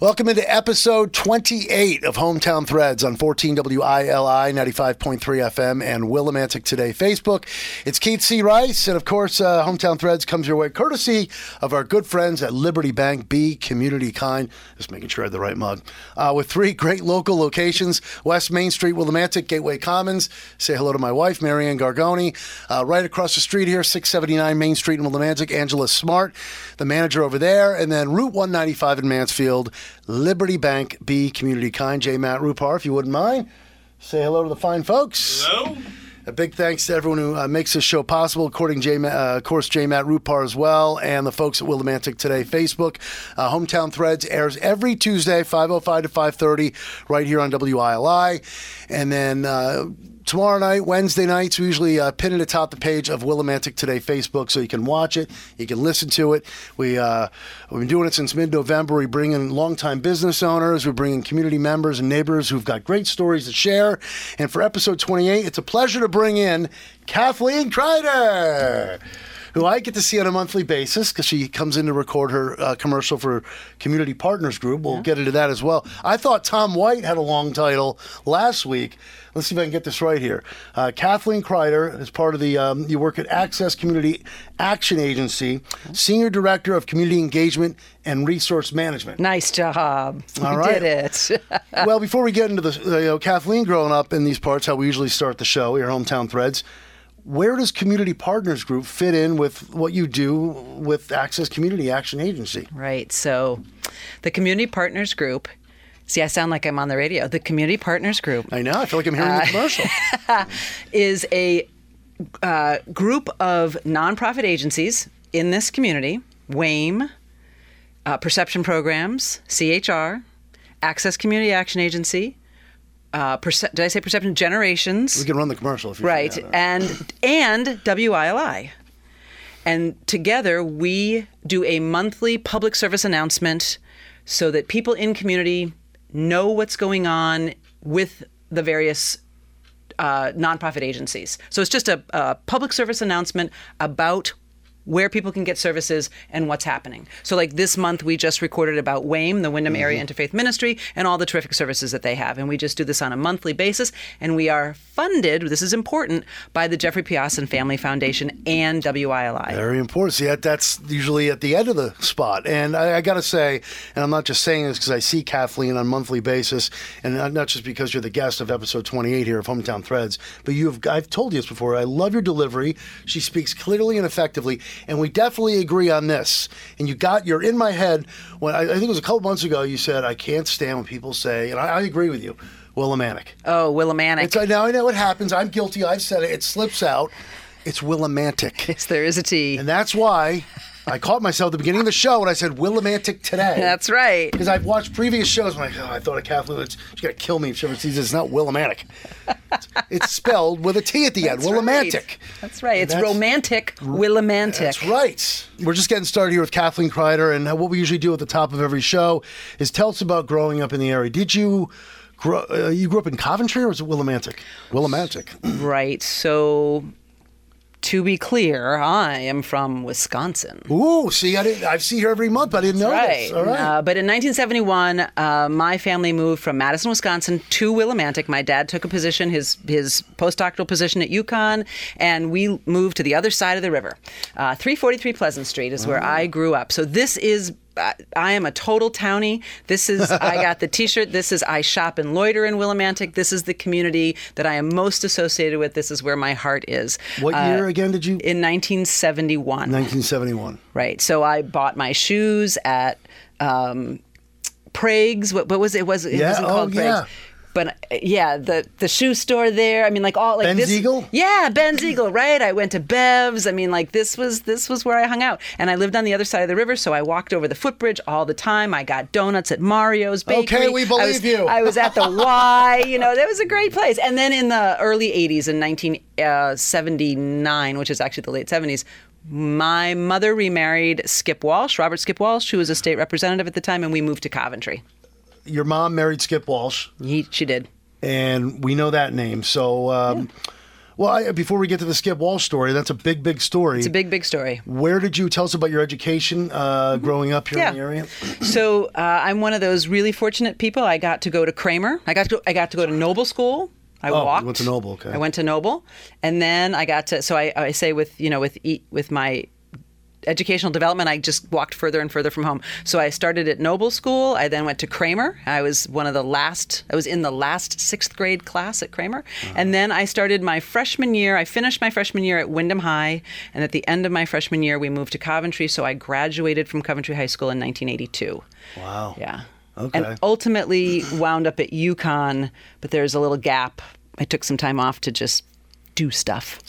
Welcome into episode 28 of Hometown Threads on 14 WILI 95.3 FM and Willimantic Today Facebook. It's Keith C. Rice, and of course, uh, Hometown Threads comes your way courtesy of our good friends at Liberty Bank B Community Kind. Just making sure I had the right mug. Uh, with three great local locations West Main Street, Willimantic, Gateway Commons. Say hello to my wife, Marianne Gargoni. Uh, right across the street here, 679 Main Street in Willimantic, Angela Smart, the manager over there. And then Route 195 in Mansfield. Liberty Bank B Community Kind. J. Matt Rupar, if you wouldn't mind, say hello to the fine folks. Hello. A big thanks to everyone who uh, makes this show possible, according J. Uh, of course, J. Matt Rupar as well, and the folks at Willimantic Today Facebook. Uh, Hometown Threads airs every Tuesday, 5.05 to 5.30, right here on WILI. And then uh, tomorrow night, Wednesday nights, we usually uh, pin it atop the page of Willimantic Today Facebook so you can watch it, you can listen to it. We, uh, we've been doing it since mid November. We bring in longtime business owners, we bring in community members and neighbors who've got great stories to share. And for episode 28, it's a pleasure to bring in Kathleen Krider who I get to see on a monthly basis because she comes in to record her uh, commercial for Community Partners Group. We'll get into that as well. I thought Tom White had a long title last week. Let's see if I can get this right here. Uh, Kathleen Krider is part of the, um, you work at Access Community Action Agency, Senior Director of Community Engagement and Resource Management. Nice job. All you right. did it. well, before we get into the, you know, Kathleen growing up in these parts, how we usually start the show, your hometown threads. Where does Community Partners Group fit in with what you do with Access Community Action Agency? right. So, the Community Partners Group. See, I sound like I'm on the radio. The Community Partners Group I know. I feel like I'm hearing Uh, the commercial. is a uh, group of nonprofit agencies in this community WAIM, uh, Perception Programs, CHR, Access Community Action Agency. Uh, perce- did I say Perception? Generations? We can run the commercial if you right. and and WILI and together we do a monthly public service announcement so that people in community know what's going on with the various uh, nonprofit agencies. So it's just a, a public service announcement about where people can get services and what's happening. So, like this month, we just recorded about WAIM, the Windham Area mm-hmm. Interfaith Ministry, and all the terrific services that they have. And we just do this on a monthly basis. And we are funded, this is important, by the Jeffrey P. Ossen Family Foundation and WILI. Very important. See, that, that's usually at the end of the spot. And I, I got to say, and I'm not just saying this because I see Kathleen on a monthly basis, and not- not just because you're the guest of episode 28 here of Hometown Threads, but you've I've told you this before. I love your delivery. She speaks clearly and effectively, and we definitely agree on this. And you got you're in my head when I, I think it was a couple months ago. You said I can't stand when people say, and I, I agree with you, Willimantic. Oh, Willimantic. It's I now I know what happens. I'm guilty. I've said it. It slips out. It's Willimantic. yes, there is a T. And that's why I caught myself at the beginning of the show when I said Willimantic today. That's right. Because I've watched previous shows. I'm like, oh, I thought of Kathleen. She's going to kill me if she ever sees this. It's not Willimantic. It's, it's spelled with a T at the end. Willimantic. right. That's right. It's That's- romantic Willimantic. That's right. We're just getting started here with Kathleen Krider, and what we usually do at the top of every show is tell us about growing up in the area. Did you grow? Uh, you grew up in Coventry, or was it Willimantic? Willimantic. Right. So, to be clear, I am from Wisconsin. Ooh, see, I didn't. I see her every month, but I didn't know Right. this. All right. Uh, but in 1971, uh, my family moved from Madison, Wisconsin to Willimantic. My dad took a position, his his postdoctoral position at UConn, and we moved to the other side of the river. Uh, 343 Pleasant Street is where I grew up. So this is. I- I am a total townie. This is I got the T-shirt. This is I shop and loiter in Willimantic. This is the community that I am most associated with. This is where my heart is. what Uh, year again did you? In 1971. 1971. Right. So I bought my shoes at um, Prague's. What, what was it? Was it Yeah, wasn't oh, called Prague's. yeah. But uh, yeah, the the shoe store there. I mean, like all like Ben's this. Eagle? Yeah, Ben's Eagle. Right. I went to Bev's. I mean, like this was this was where I hung out, and I lived on the other side of the river, so I walked over the footbridge all the time. I got donuts at Mario's Bakery. Okay, we I believe was- you. I was at the Y. You know, that was a great place. And then in the early '80s, in 1979, which is actually the late '70s. My mother remarried Skip Walsh, Robert Skip Walsh, who was a state representative at the time, and we moved to Coventry. Your mom married Skip Walsh, He, she did. and we know that name. So, um, Well, I, before we get to the Skip Walsh story, that's a big, big story. It's a big, big story. Where did you tell us about your education uh, growing up here in the area? so uh, I'm one of those really fortunate people. I got to go to Kramer. I got to go, I got to go to Noble School. I Oh, walked. went to Noble, okay. I went to Noble, and then I got to. So I, I say with you know with with my educational development, I just walked further and further from home. So I started at Noble School. I then went to Kramer. I was one of the last. I was in the last sixth grade class at Kramer, uh-huh. and then I started my freshman year. I finished my freshman year at Windham High, and at the end of my freshman year, we moved to Coventry. So I graduated from Coventry High School in 1982. Wow. Yeah. Okay. And ultimately wound up at UConn, but there's a little gap. I took some time off to just do stuff.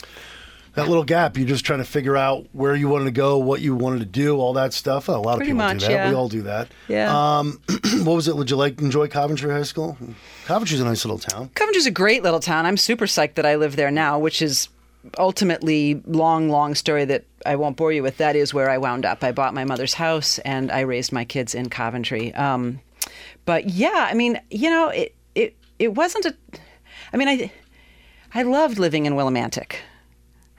That little gap, you're just trying to figure out where you wanted to go, what you wanted to do, all that stuff. A lot Pretty of people much, do that. yeah. We all do that. Yeah. Um, what was it? Did you like to enjoy Coventry High School? Coventry's a nice little town. Coventry's a great little town. I'm super psyched that I live there now, which is ultimately long, long story that I won't bore you with. That is where I wound up. I bought my mother's house and I raised my kids in Coventry. Um, but yeah, I mean, you know, it it it wasn't a. I mean, I I loved living in Willimantic.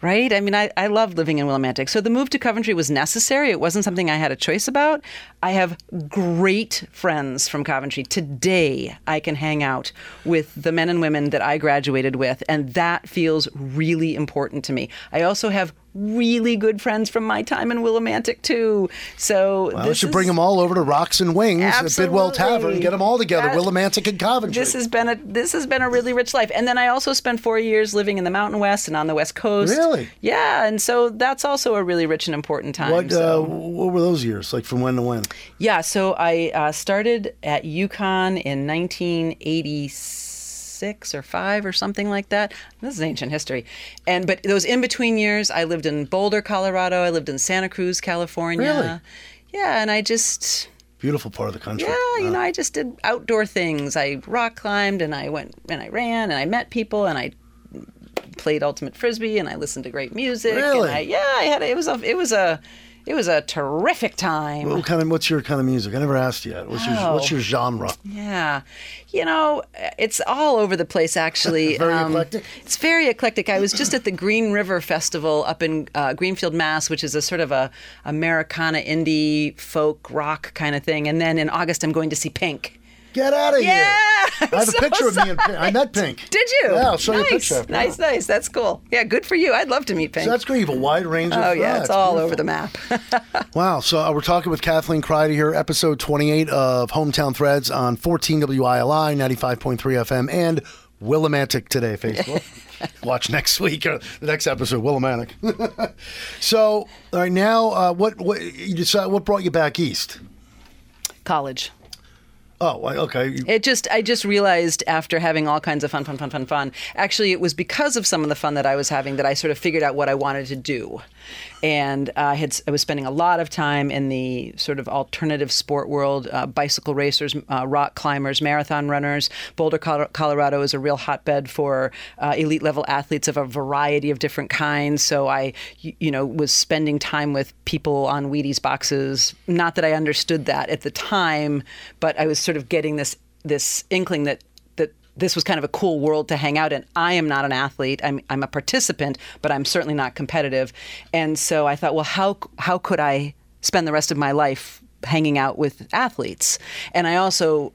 Right? I mean, I, I loved living in Willimantic. So the move to Coventry was necessary. It wasn't something I had a choice about. I have great friends from Coventry. Today, I can hang out with the men and women that I graduated with, and that feels really important to me. I also have really good friends from my time in Willimantic, too. So Well, this should is- bring them all over to Rocks and Wings at Bidwell Tavern. Absolutely. Get them all together, That- Willimantic and Coventry. This has been a this has been a really rich life. And then I also spent four years living in the Mountain West and on the West Coast. Really? Yeah, and so that's also a really rich and important time. what, so. uh, what were those years? Like from when to when? yeah, so I uh, started at UConn in 1986 or five or something like that. This is ancient history. And but those in between years, I lived in Boulder, Colorado. I lived in Santa Cruz, California. Really? Yeah, and I just Beautiful part of the country. Yeah, you know, I just did outdoor things. I rock climbed and I went and I ran and I met people and I played ultimate frisbee and I listened to great music. Really? And I, yeah, I had it was a it was a it was a terrific time. What kind of? What's your kind of music? I never asked yet. What's your Oh. What's your genre? Yeah, you know, it's all over the place. Actually, Um, eclectic? It's very eclectic. I was just at the Green River Festival up in uh, Greenfield, Mass, which is a sort of a Americana indie folk rock kind of thing. And then in August, I'm going to see Pink. Get out of Yeah, here! I have a so picture of me and Pink. I met Pink. Did you? Yeah, I'll show you a nice, picture. Nice, nice. That's cool. Yeah, good for you. I'd love to meet Pink. So that's great. You have a wide range of. oh yeah, ah, it's all beautiful. over the map. Wow. So uh, we're talking with Kathleen Krider here, episode 28 of Hometown Threads on 14 WILI, 95.3 FM, and Willimantic Today Facebook. Watch next week, or the next episode, Willimantic. so, all right, now, uh, what what you decide? What brought you back east? College. Oh, okay. It just, I just realized after having all kinds of fun, fun, fun, fun, fun. Actually, it was because of some of the fun that I was having that I sort of figured out what I wanted to do, and uh, I had, I was spending a lot of time in the sort of alternative sport world, uh, bicycle racers, uh, rock climbers, marathon runners. Boulder, Colorado is a real hotbed for uh, elite level athletes of a variety of different kinds. So I, you know, was spending time with people on Wheaties boxes. Not that I understood that at the time, but I was sort of getting this this inkling that that this was kind of a cool world to hang out in. I am not an athlete. I'm I'm a participant, but I'm certainly not competitive. And so I thought, well, how how could I spend the rest of my life hanging out with athletes? And I also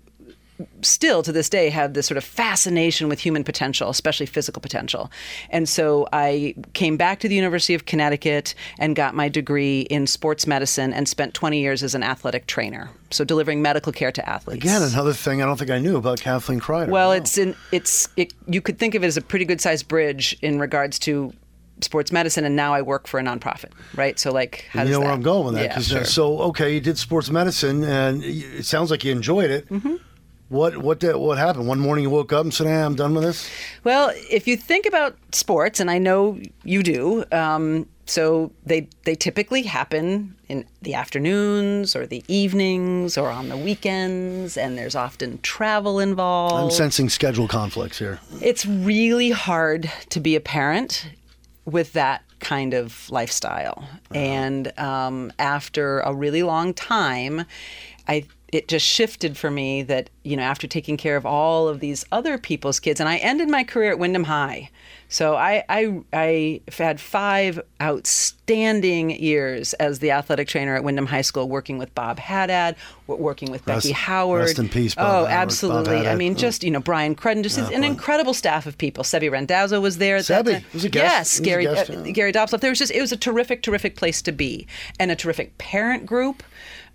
still to this day have this sort of fascination with human potential, especially physical potential. And so I came back to the University of Connecticut and got my degree in sports medicine and spent 20 years as an athletic trainer. So delivering medical care to athletes. Again, another thing I don't think I knew about Kathleen Krider. Well, Wow. it's in it's it, you could think of it as a pretty good sized bridge in regards to sports medicine and now I work for a nonprofit, right? So like how you know where that- I'm going with that. Yeah, uh, sure. So, okay, you did sports medicine, and it sounds like you enjoyed it. Mm-hmm. What what did, what happened? One morning you woke up and said, "Hey, I'm done with this." Well, if you think about sports, and I know you do, um, so they they typically happen in the afternoons or the evenings or on the weekends, and there's often travel involved. I'm sensing schedule conflicts here. It's really hard to be a parent with that kind of lifestyle. And um, after a really long time, I it just shifted for me that you know after taking care of all of these other people's kids and i ended my career at windham high so I, I, I had five outstanding years as the athletic trainer at Windham High School, working with Bob Haddad, working with Rest- Becky Howard. rest in peace, Bob oh, Howard, Bob absolutely. I mean, just you know, Brian Crudden, just an incredible staff of people. Sebi Randazzo was there. Sebi was a guest. Yes, Gary guest, uh, yeah. Gary Dobsoff. There was just it was a terrific, terrific place to be, and a terrific parent group,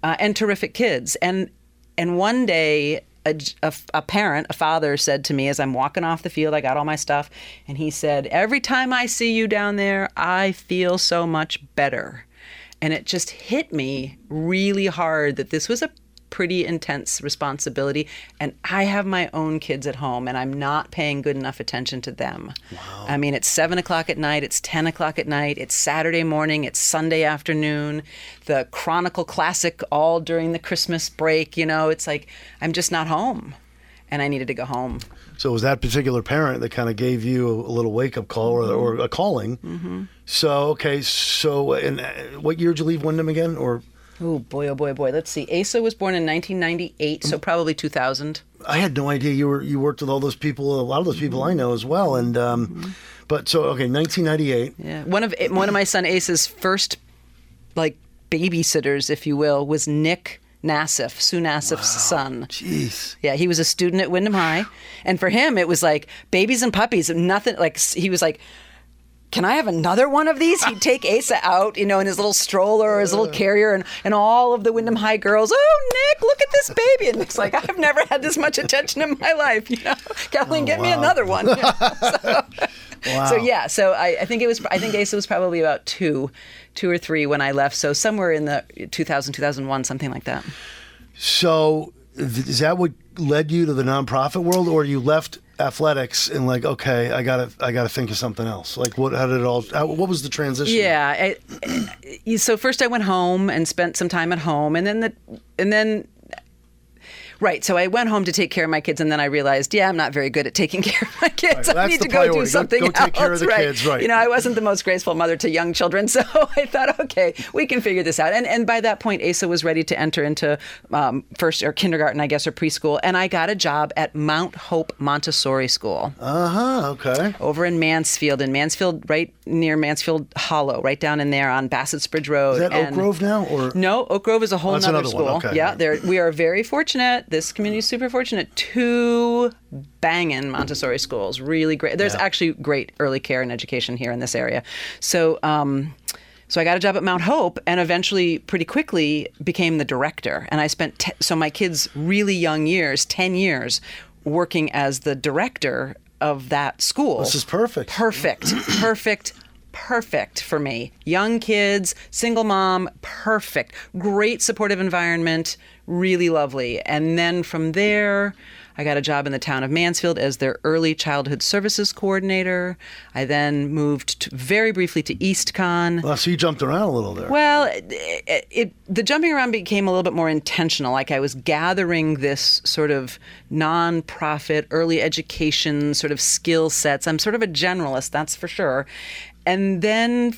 uh, and terrific kids. And and one day, a, a, a parent, a father, said to me as I'm walking off the field, I got all my stuff, and he said, "Every time I see you down there, I feel so much better." And it just hit me really hard that this was a pretty intense responsibility and I have my own kids at home and I'm not paying good enough attention to them. Wow. I mean it's seven o'clock at night, it's ten o'clock at night, it's Saturday morning, it's Sunday afternoon, the Chronicle Classic all during the Christmas break, you know, it's like I'm just not home. And I needed to go home. So it was that particular parent that kind of gave you a, little wake up call or, or a calling. Mm-hmm. So okay, so and uh, what year did you leave Windham again? Or Oh boy, oh boy, oh boy. Let's see. Asa was born in 1998, so probably 2000. I had no idea you were you worked with all those people. A lot of those people I know as well. And um, but so okay, 1998. Yeah, one of one of my son Ace's first, like babysitters, if you will, was Nick Nassif, Sue Nassif's son. Jeez. Yeah, he was a student at Windham High, and for him it was like babies and puppies. Nothing like he was like. Can I have another one of these? He'd take Asa out, you know, in his little stroller or his little carrier, and, and all of the Windham High girls, oh, Nick, look at this baby. And Nick's like, I've never had this much attention in my life, you know. Kathleen, oh, get me another one. you know? So, Wow. so yeah, so I, I think it was I think Asa was probably about two, two or three when I left. So somewhere in the 2000 2001 something like that. So is that what led you to the nonprofit world, or you left athletics and like, okay, I gotta I gotta think of something else? Like what? How did it all? How, what was the transition? Yeah. I, so first I went home and spent some time at home, and then the and then. Right, so I went home to take care of my kids, and then I realized, yeah, I'm not very good at taking care of my kids. well, I need to go do priority. Go- something go else. take care of the right. kids, right. You know, I wasn't the most graceful mother to young children, so I thought, okay, we can figure this out. And and by that point, Asa was ready to enter into um, first or kindergarten, I guess, or preschool, and I got a job at Mount Hope Montessori School Uh huh. Okay. over in Mansfield, in Mansfield, right near Mansfield Hollow, right down in there on Bassett's Bridge Road. Is that Oak Grove now, or No, Oak Grove is a whole another school. Okay. Yeah, there we are very fortunate. This community is super fortunate. Two banging Montessori schools, really great. There's Yeah. actually great early care and education here in this area. So. Um, so I got a job at Mount Hope, and eventually, pretty quickly, became the director. And I spent te- so my kids' really young years, ten years, working as the director of that school. This is perfect. Perfect. perfect. Perfect for me. Young kids, single mom, perfect. Great supportive environment, really lovely. And then from there, I got a job in the town of Mansfield as their early childhood services coordinator. I then moved to, very briefly to EASTCONN. Well, so you jumped around a little there. Well, it, it, the jumping around became a little bit more intentional. Like I was gathering this sort of nonprofit, early education sort of skill sets. I'm sort of a generalist, that's for sure. And then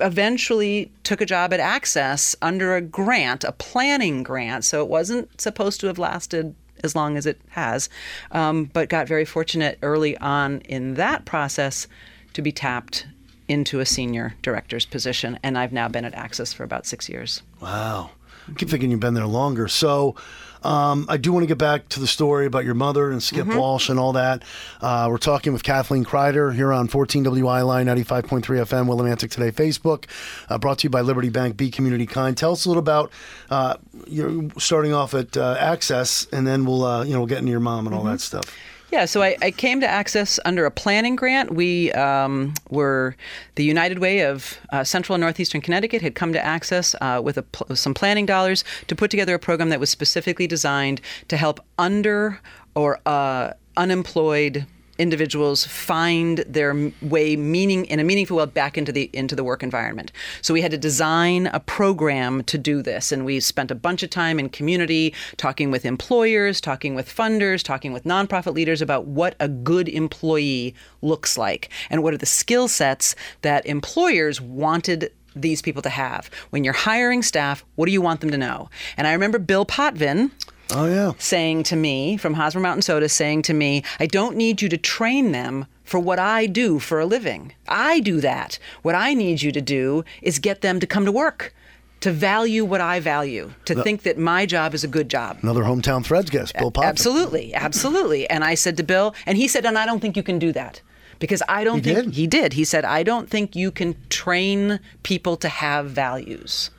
eventually took a job at Access under a grant, a planning grant. So it wasn't supposed to have lasted as long as it has, um, but got very fortunate early on in that process to be tapped into a senior director's position. And I've now been at Access for about six years. Wow. I keep thinking you've been there longer. So um, I do want to get back to the story about your mother and Skip Mm-hmm. Walsh and all that. Uh, we're talking with Kathleen Krider here on 14 WILI 95.3 FM, Willimantic Today Facebook, uh, brought to you by Liberty Bank, Be Community Kind. Tell us a little about uh, you're starting off at uh, Access, and then we'll uh, you know we'll get into your mom and all Mm-hmm. that stuff. Yeah, so I, I came to Access under a planning grant. We um, were the United Way of uh, Central and Northeastern Connecticut had come to Access uh, with pl- some planning dollars to put together a program that was specifically designed to help under or uh, unemployed individuals find their way meaning in a meaningful way back into the into the work environment. So we had to design a program to do this and we spent a bunch of time in community talking with employers, talking with funders, talking with nonprofit leaders about what a good employee looks like and what are the skill sets that employers wanted these people to have? When you're hiring staff, what do you want them to know? And I remember Bill Potvin Oh yeah. saying to me from Hosmer Mountain Soda, saying to me, I don't need you to train them for what I do for a living. I do that. What I need you to do is get them to come to work, to value what I value, to think that my job is a good job. Another hometown threads guest, Bill Potvin. Absolutely, absolutely. And I said to Bill, and he said, and I don't think you can do that. Because I don't He think did? he did. He said, I don't think you can train people to have values.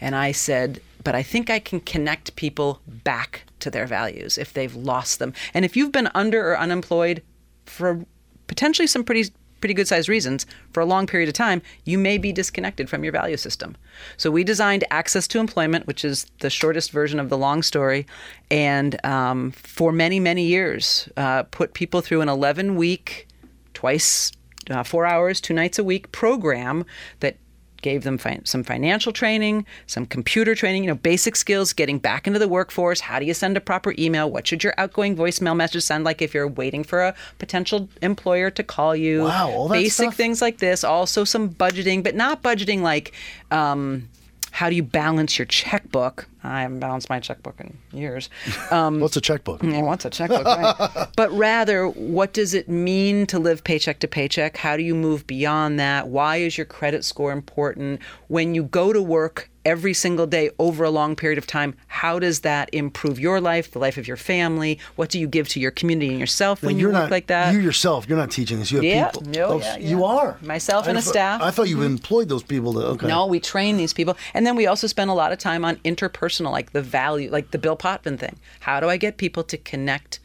And I said, but I think I can connect people back to their values if they've lost them. And if you've been under or unemployed for potentially some pretty pretty good sized reasons for a long period of time, you may be disconnected from your value system. So we designed Access to Employment, which is the shortest version of the long story, and um, for many many years uh, put people through an 11 week, twice uh, four hours, two nights a week program that gave them fi- some financial training, some computer training, you know, basic skills, getting back into the workforce. How do you send a proper email? What should your outgoing voicemail message sound like if you're waiting for a potential employer to call you? Wow, all that basic stuff? things like this. Also, some budgeting, but not budgeting like. Um, how do you balance your checkbook? I haven't balanced my checkbook in years. Um, What's a checkbook? yeah, what's a checkbook? Right? but rather, what does it mean to live paycheck to paycheck? How do you move beyond that? Why is your credit score important? When you go to work every single day over a long period of time, how does that improve your life, the life of your family? What do you give to your community and yourself when you work not like that? You yourself, you're not teaching this. You have Yeah. people. No, Oh, yeah, You are. Myself I and a thought- staff. I thought you employed those people to. Okay. No, we train these people. And then we also spend a lot of time on interpersonal, like the value, like the Bill Potvin thing. How do I get people to connect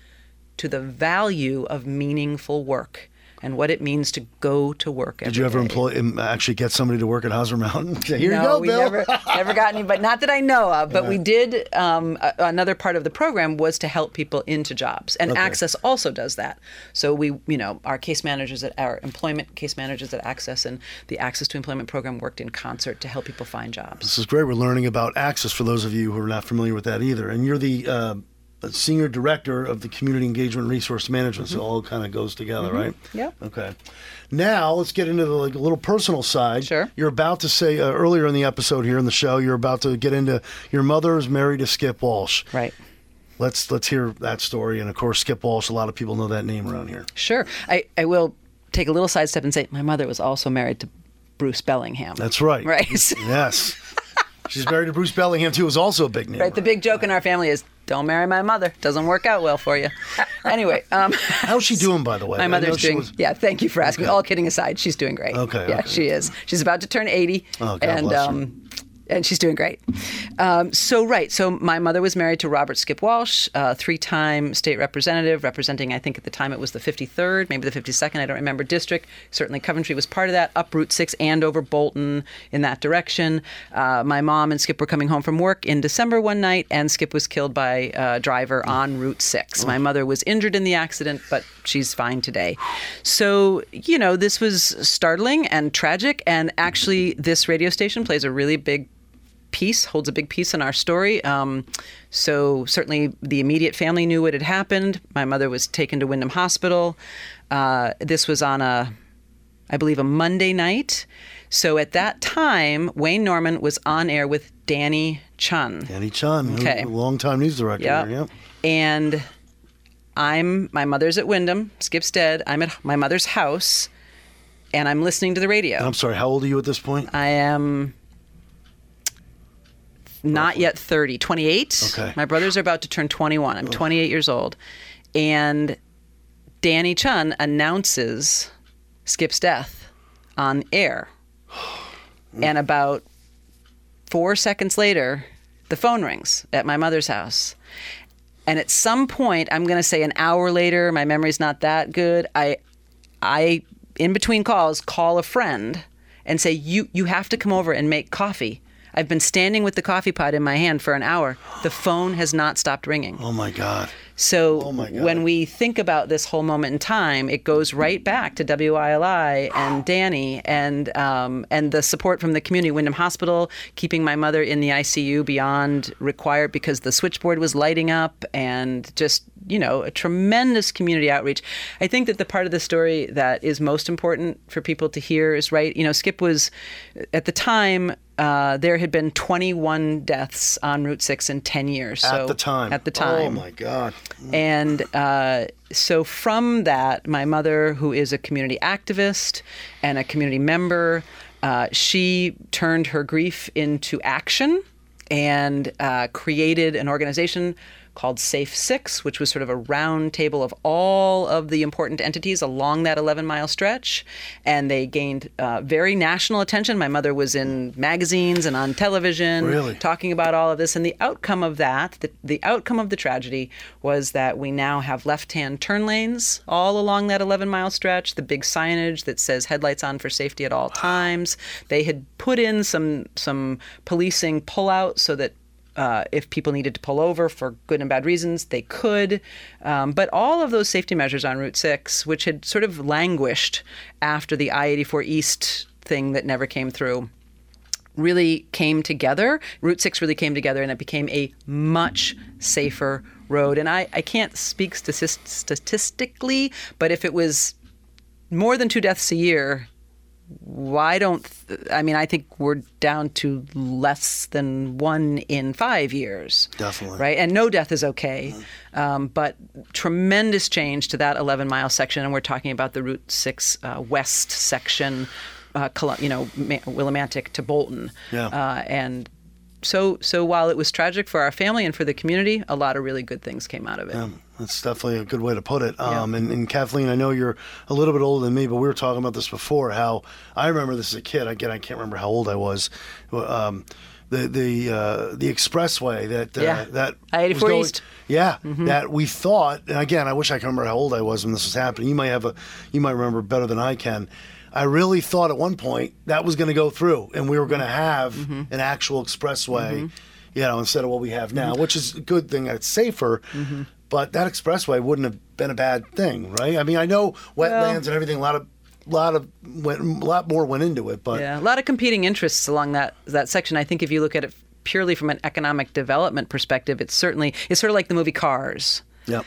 to the value of meaningful work and what it means to go to work Did you ever employ um, actually get somebody to work at Hosmer Mountain? Here no, you go, we Bill. never never got any, but not that I know of. But we did. Um, a- another part of the program was to help people into jobs, and Access also does that. So we, you know, our case managers at our employment case managers at Access and the Access to Employment program worked in concert to help people find jobs. This is great. We're learning about Access for those of you who are not familiar with that either. And you're the uh, senior director of the Community Engagement Resource Management, so it all kind of goes together, right? Mm-hmm. Yep. Okay. Now let's get into the like, little personal side. Sure. You're about to say uh, earlier in the episode here in the show, you're about to get into your mother is married to Skip Walsh. Right. Let's let's hear that story. And of course, Skip Walsh. A lot of people know that name around here. Sure. I, I will take a little sidestep and say my mother was also married to Bruce Bellingham. That's right. Right. Yes. She's married to Bruce Bellingham too. Who's also a big name. right. The big joke in our family is don't marry my mother. Doesn't work out well for you. anyway, um, How's she doing, by the way? my mother's doing. was- Yeah. Thank you for asking. All kidding aside, she's doing great. Okay, Yeah, okay. she is. She's about to turn 80. Oh, God and bless um, and she's doing great. Um, so right, so my mother was married to Robert Skip Walsh, uh, three-time state representative, representing I think at the time it was the 53rd, maybe the 52nd, I don't remember district. Certainly Coventry was part of that. Up Route Six and over Bolton in that direction. Uh, my mom and Skip were coming home from work in December one night, and Skip was killed by a driver on Route Six. My mother was injured in the accident, but she's fine today. So you know this was startling and tragic, and actually this radio station plays a really big piece, holds a big piece in our story. Um, so certainly the immediate family knew what had happened. My mother was taken to Windham Hospital. Uh, this was on a, I believe, a Monday night. So at that time, Wayne Norman was on air with Danny Chun. Danny Chun, Okay. a longtime news director. Yeah. Yep. And I'm my mother's at Windham. Skip's dead. I'm at my mother's house, and I'm listening to the radio. I'm sorry. How old are you at this point? I am not yet 30, 28. Okay. My brothers are about to turn 21. I'm 28 years old. And Danny Chun announces Skip's death on air. And about four seconds later, the phone rings at my mother's house. And at some point, I'm going to say an hour later, my memory's not that good. I, I, in between calls, call a friend and say, "You, you have to come over and make coffee. I've been standing with the coffee pot in my hand for an hour. The phone has not stopped ringing. Oh my God. So Oh my God. when we think about this whole moment in time, it goes right back to WILI and Danny and um, and the support from the community. Windham Hospital keeping my mother in the ICU beyond required because the switchboard was lighting up and just you know a tremendous community outreach. I think that the part of the story that is most important for people to hear is right. You know, Skip was at the time. Uh, there had been 21 deaths on Route 6 in 10 years. So at the time. At the time. Oh my God. And uh, so from that, my mother, who is a community activist and a community member, uh, she turned her grief into action and uh, created an organization called Safe Six, which was sort of a round table of all of the important entities along that 11 mile stretch. And they gained uh, very national attention. My mother was in magazines and on television Really? talking about all of this. And the outcome of that, the, the outcome of the tragedy, was that we now have left hand turn lanes all along that 11 mile stretch, the big signage that says headlights on for safety at all times. They had put in some, some policing pullout so that uh, if people needed to pull over for good and bad reasons, they could. Um, but all of those safety measures on Route 6, which had sort of languished after the I 84 East thing that never came through, really came together. Route 6 really came together and it became a much safer road. And I, I can't speak statis- statistically, but if it was more than two deaths a year, why don't th- I mean I think we're down to less than one in five years. Definitely. Right, and no death is okay, um, but tremendous change to that 11 mile section, and we're talking about the Route Six uh, West section, uh, you know, Ma- Willimantic to Bolton, Yeah. uh, and. So, so while it was tragic for our family and for the community, a lot of really good things came out of it. That's definitely a good way to put it. Um, and, and Kathleen, I know you're a little bit older than me, but we were talking about this before. How I remember this as a kid. Again, I can't remember how old I was. Um, the the uh, the expressway that uh, Yeah. that I-84 was going- East. Yeah, that we thought. And again, I wish I could remember how old I was when this was happening. You might have a you might remember better than I can. I really thought at one point that was going to go through, and we were going to have Mm-hmm. an actual expressway. You know, instead of what we have now, which is a good thing. It's safer, Mm-hmm. but that expressway wouldn't have been a bad thing, right? I mean, I know wetlands and everything. A lot of, lot of, went, a lot more went into it, but Yeah, a lot of competing interests along that that section. I think if you look at it purely from an economic development perspective, it's certainly it's sort of like the movie Cars, Yep.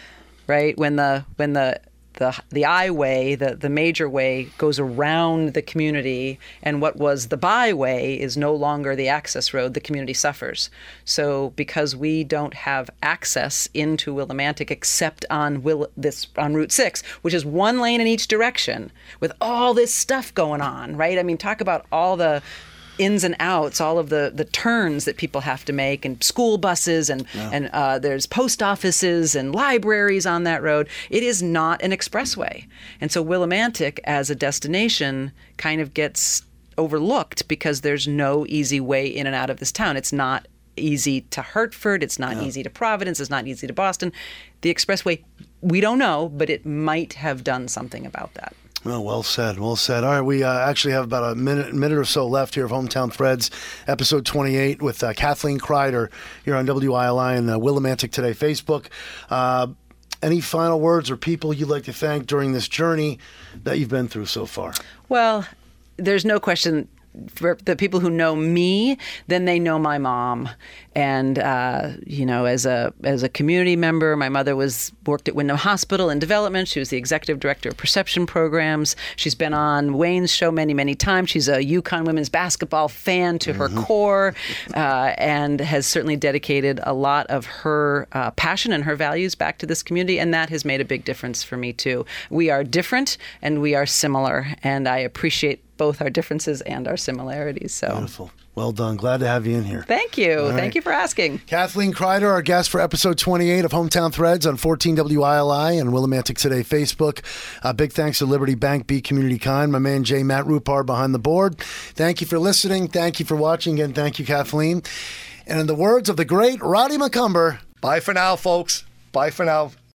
right? When the when the the the I way, the the major way, goes around the community, and what was the byway is no longer the access road. The community suffers. So because we don't have access into Willimantic except on Will this on Route Six, which is one lane in each direction, with all this stuff going on, right? I mean, talk about all the ins and outs, all of the, the turns that people have to make, and school buses, and and uh, there's post offices and libraries on that road. It is not an expressway, and so Willimantic as a destination kind of gets overlooked because there's no easy way in and out of this town. It's not easy to Hartford. It's not easy to Providence. It's not easy to Boston. The expressway, we don't know, but it might have done something about that. Oh, well said. Well said. All right, we uh, actually have about a minute, minute or so left here of Hometown Threads, episode 28 with uh, Kathleen Krider here on WILI and uh, Willimantic Today Facebook. Uh, any final words or people you'd like to thank during this journey that you've been through so far? Well, there's no question for the people who know me, then they know my mom. And uh, you know, as a as a community member, my mother was worked at Windham Hospital in development. She was the executive director of perception programs. She's been on Wayne's show many many times. She's a UConn women's basketball fan to her core, uh, and has certainly dedicated a lot of her uh, passion and her values back to this community. And that has made a big difference for me too. We are different and we are similar, and I appreciate both our differences and our similarities. So. Beautiful. Well done. Glad to have you in here. Thank you. Thank right. you for asking. Kathleen Krider, our guest for episode 28 of Hometown Threads on 14 WILI and Willimantic Today Facebook. Uh, big thanks to Liberty Bank, Be Community Kind, my man J. Matt Rupar behind the board. Thank you for listening. Thank you for watching. And thank you, Kathleen. And in the words of the great Roddy McCumber, Bye for now, folks. Bye for now.